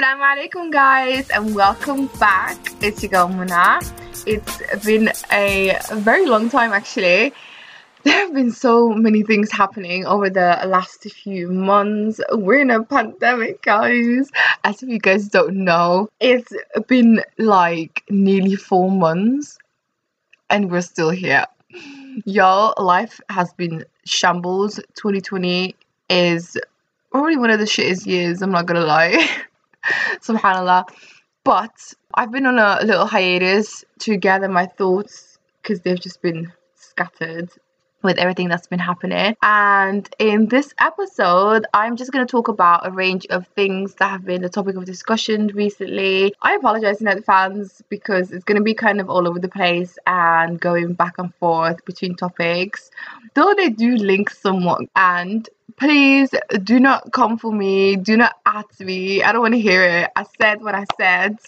Assalamu alaikum guys and welcome back. It's your girl Muna. It's been a very long time actually. There have been so many things happening over the last few months. We're in a pandemic, guys. As if you guys don't know, it's been like nearly four months and we're still here. Y'all, life has been shambles. 2020 is probably one of the shittest years, I'm not gonna lie. subhanallah. But i've been on a little hiatus to gather my thoughts because they've just been scattered with everything that's been happening. And in this episode, I'm just going to talk about a range of things that have been the topic of discussion recently. I apologize in fans because it's going to be kind of all over the place and going back and forth between topics, though they do link somewhat. And please do not come for me. Do not at me. I don't want to hear it. I said what I said.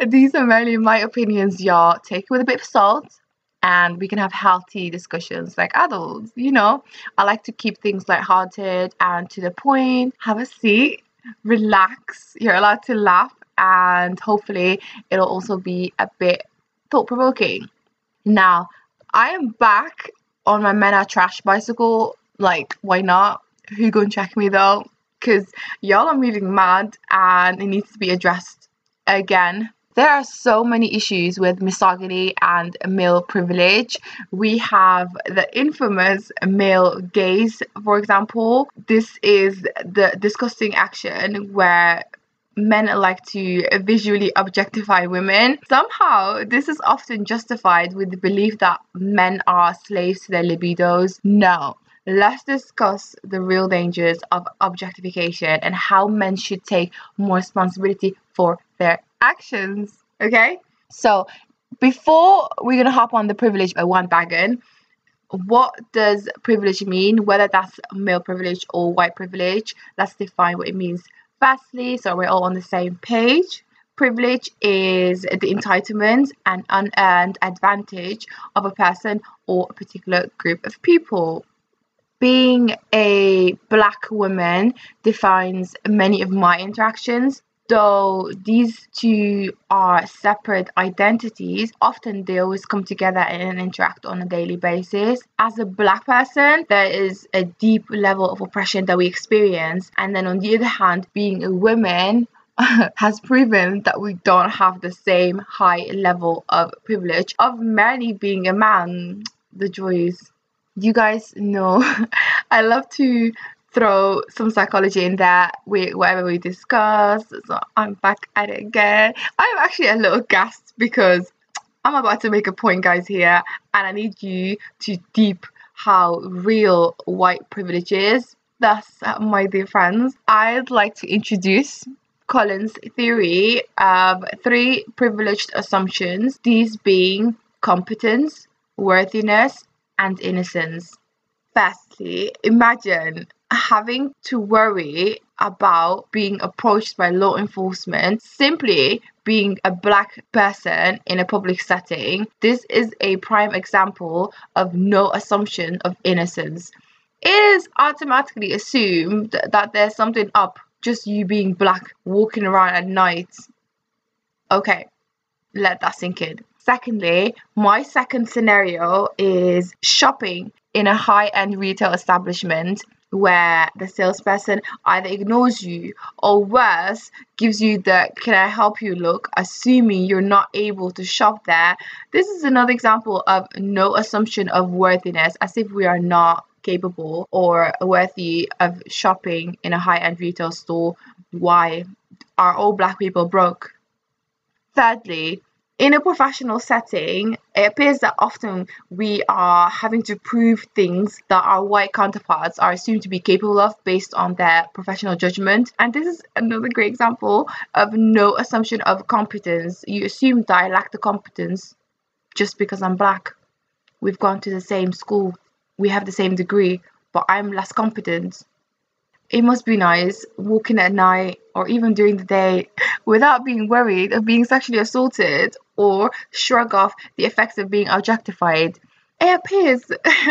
These are merely my opinions, y'all. Take it with a bit of salt and we can have healthy discussions like adults. You know, I like to keep things light-hearted and to the point. Have a seat, relax. You're allowed to laugh, and hopefully, it'll also be a bit thought-provoking. Now, I am back on my Men Are Trash bicycle like, why not? Who gonna check me though? Because y'all are moving mad and it needs to be addressed again. There are so many issues with misogyny and male privilege. We have the infamous male gaze, for example. This is the disgusting action where men like to visually objectify women. Somehow, this is often justified with the belief that men are slaves to their libidos. No, let's discuss the real dangers of objectification and how men should take more responsibility for their actions. Okay? So, before we're going to hop on the privilege by one wagon, what does privilege mean? Whether that's male privilege or white privilege, let's define what it means firstly so we're all on the same page. Privilege is the entitlement and unearned advantage of a person or a particular group of people being a black woman defines many of my interactions though these two are separate identities, often they always come together and interact on a daily basis. As a black person, there is a deep level of oppression that we experience, and then on the other hand, being a woman has proven that we don't have the same high level of privilege of merely being a man. The joys you guys know I love to throw some psychology in there with whatever we discuss. So I'm back at it again. I'm actually a little gassed because I'm about to make a point, guys, here, and I need you to deep how real white privilege is. Thus, my dear friends, I'd like to introduce Collins' theory of three privileged assumptions, these being competence, worthiness, and innocence. Firstly, imagine having to worry about being approached by law enforcement simply being a black person in a public setting. This is a prime example of no assumption of innocence. It is automatically assumed that there's something up just you being black walking around at night. Okay, let that sink in. Secondly, my second scenario is shopping in a high end retail establishment where the salesperson either ignores you or worse gives you the can I help you look, assuming you're not able to shop there. This is another example of no assumption of worthiness, as if we are not capable or worthy of shopping in a high end retail store. Why are all black people broke? Thirdly, in a professional setting, it appears that often we are having to prove things that our white counterparts are assumed to be capable of based on their professional judgment. And this is another great example of no assumption of competence. You assume that I lack the competence just because I'm black. We've gone to the same school, we have the same degree, but I'm less competent it must be nice walking at night or even during the day without being worried of being sexually assaulted or shrug off the effects of being objectified. It appears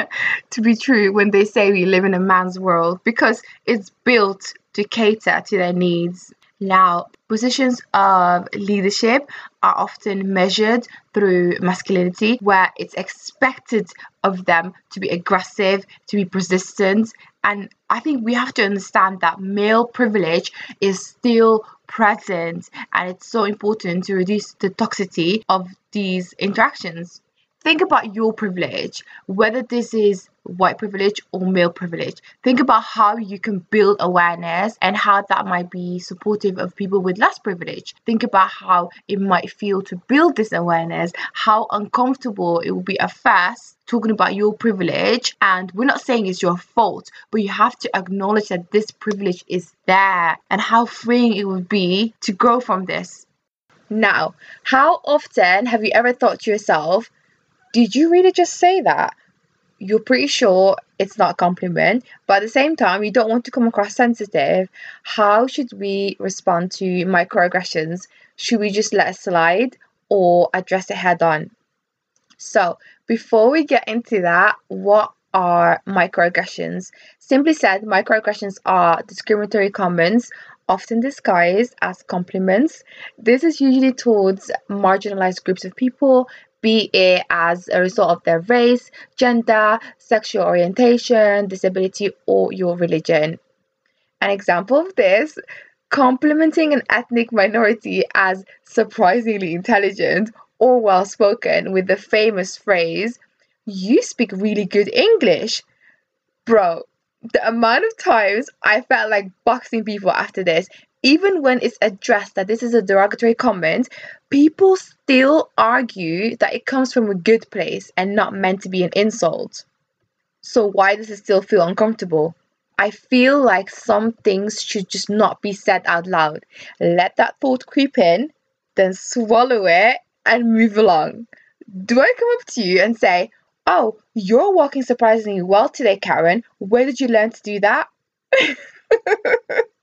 to be true when they say we live in a man's world because it's built to cater to their needs. Now, positions of leadership are often measured through masculinity, where it's expected of them to be aggressive, to be persistent. And I think we have to understand that male privilege is still present, and it's so important to reduce the toxicity of these interactions think about your privilege, whether this is white privilege or male privilege. Think about how you can build awareness and how that might be supportive of people with less privilege. Think about how it might feel to build this awareness, how uncomfortable it will be at first talking about your privilege. And we're not saying it's your fault, but you have to acknowledge that this privilege is there and how freeing it would be to grow from this. Now, how often have you ever thought to yourself, did you really just say that? You're pretty sure it's not a compliment, but at the same time, you don't want to come across sensitive. How should we respond to microaggressions? Should we just let it slide or address it head on? So, before we get into that, what are microaggressions? Simply said, microaggressions are discriminatory comments often disguised as compliments. This is usually towards marginalized groups of people, be it as a result of their race, gender, sexual orientation, disability, or your religion. An example of this complimenting an ethnic minority as surprisingly intelligent or well spoken with the famous phrase, You speak really good English. Bro, the amount of times I felt like boxing people after this, even when it's addressed that this is a derogatory comment, people still argue that it comes from a good place and not meant to be an insult. So, why does it still feel uncomfortable? I feel like some things should just not be said out loud. Let that thought creep in, then swallow it and move along. Do I come up to you and say, Oh, you're walking surprisingly well today, Karen. Where did you learn to do that?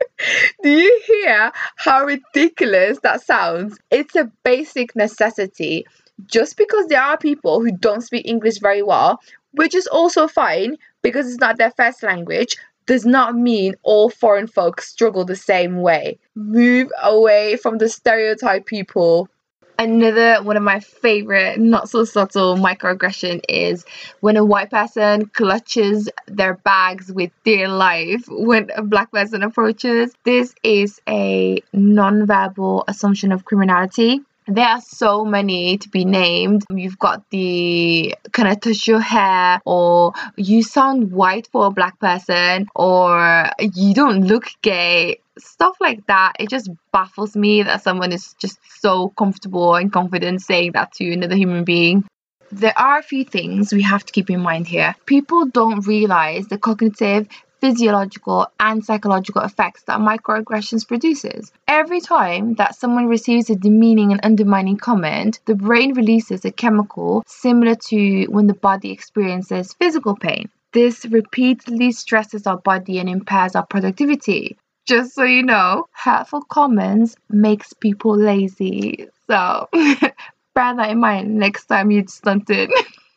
Do you hear how ridiculous that sounds? It's a basic necessity. Just because there are people who don't speak English very well, which is also fine because it's not their first language, does not mean all foreign folks struggle the same way. Move away from the stereotype people Another one of my favorite, not so subtle microaggression is when a white person clutches their bags with their life when a black person approaches. This is a non-verbal assumption of criminality. There are so many to be named. You've got the kind of touch your hair, or you sound white for a black person, or you don't look gay stuff like that, it just baffles me that someone is just so comfortable and confident saying that to another human being. There are a few things we have to keep in mind here. People don't realize the cognitive, physiological, and psychological effects that microaggressions produces. Every time that someone receives a demeaning and undermining comment, the brain releases a chemical similar to when the body experiences physical pain. This repeatedly stresses our body and impairs our productivity just so you know, hurtful comments makes people lazy. So bear that in mind next time you're stunted.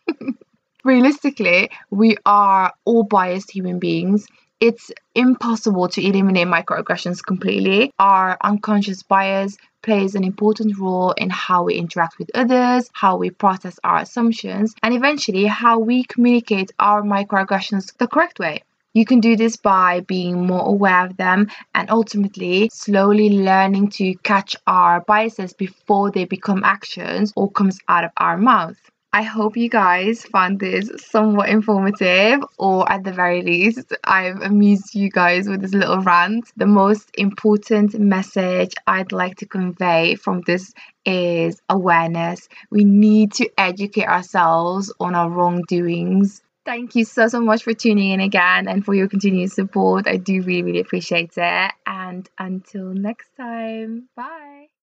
Realistically, we are all biased human beings. It's impossible to eliminate microaggressions completely. Our unconscious bias plays an important role in how we interact with others, how we process our assumptions, and eventually how we communicate our microaggressions the correct way. You can do this by being more aware of them and ultimately slowly learning to catch our biases before they become actions or comes out of our mouth. I hope you guys found this somewhat informative, or at the very least, I've amused you guys with this little rant. The most important message I'd like to convey from this is awareness. We need to educate ourselves on our wrongdoings Thank you so, so much for tuning in again and for your continued support. I do really, really appreciate it. And until next time, bye.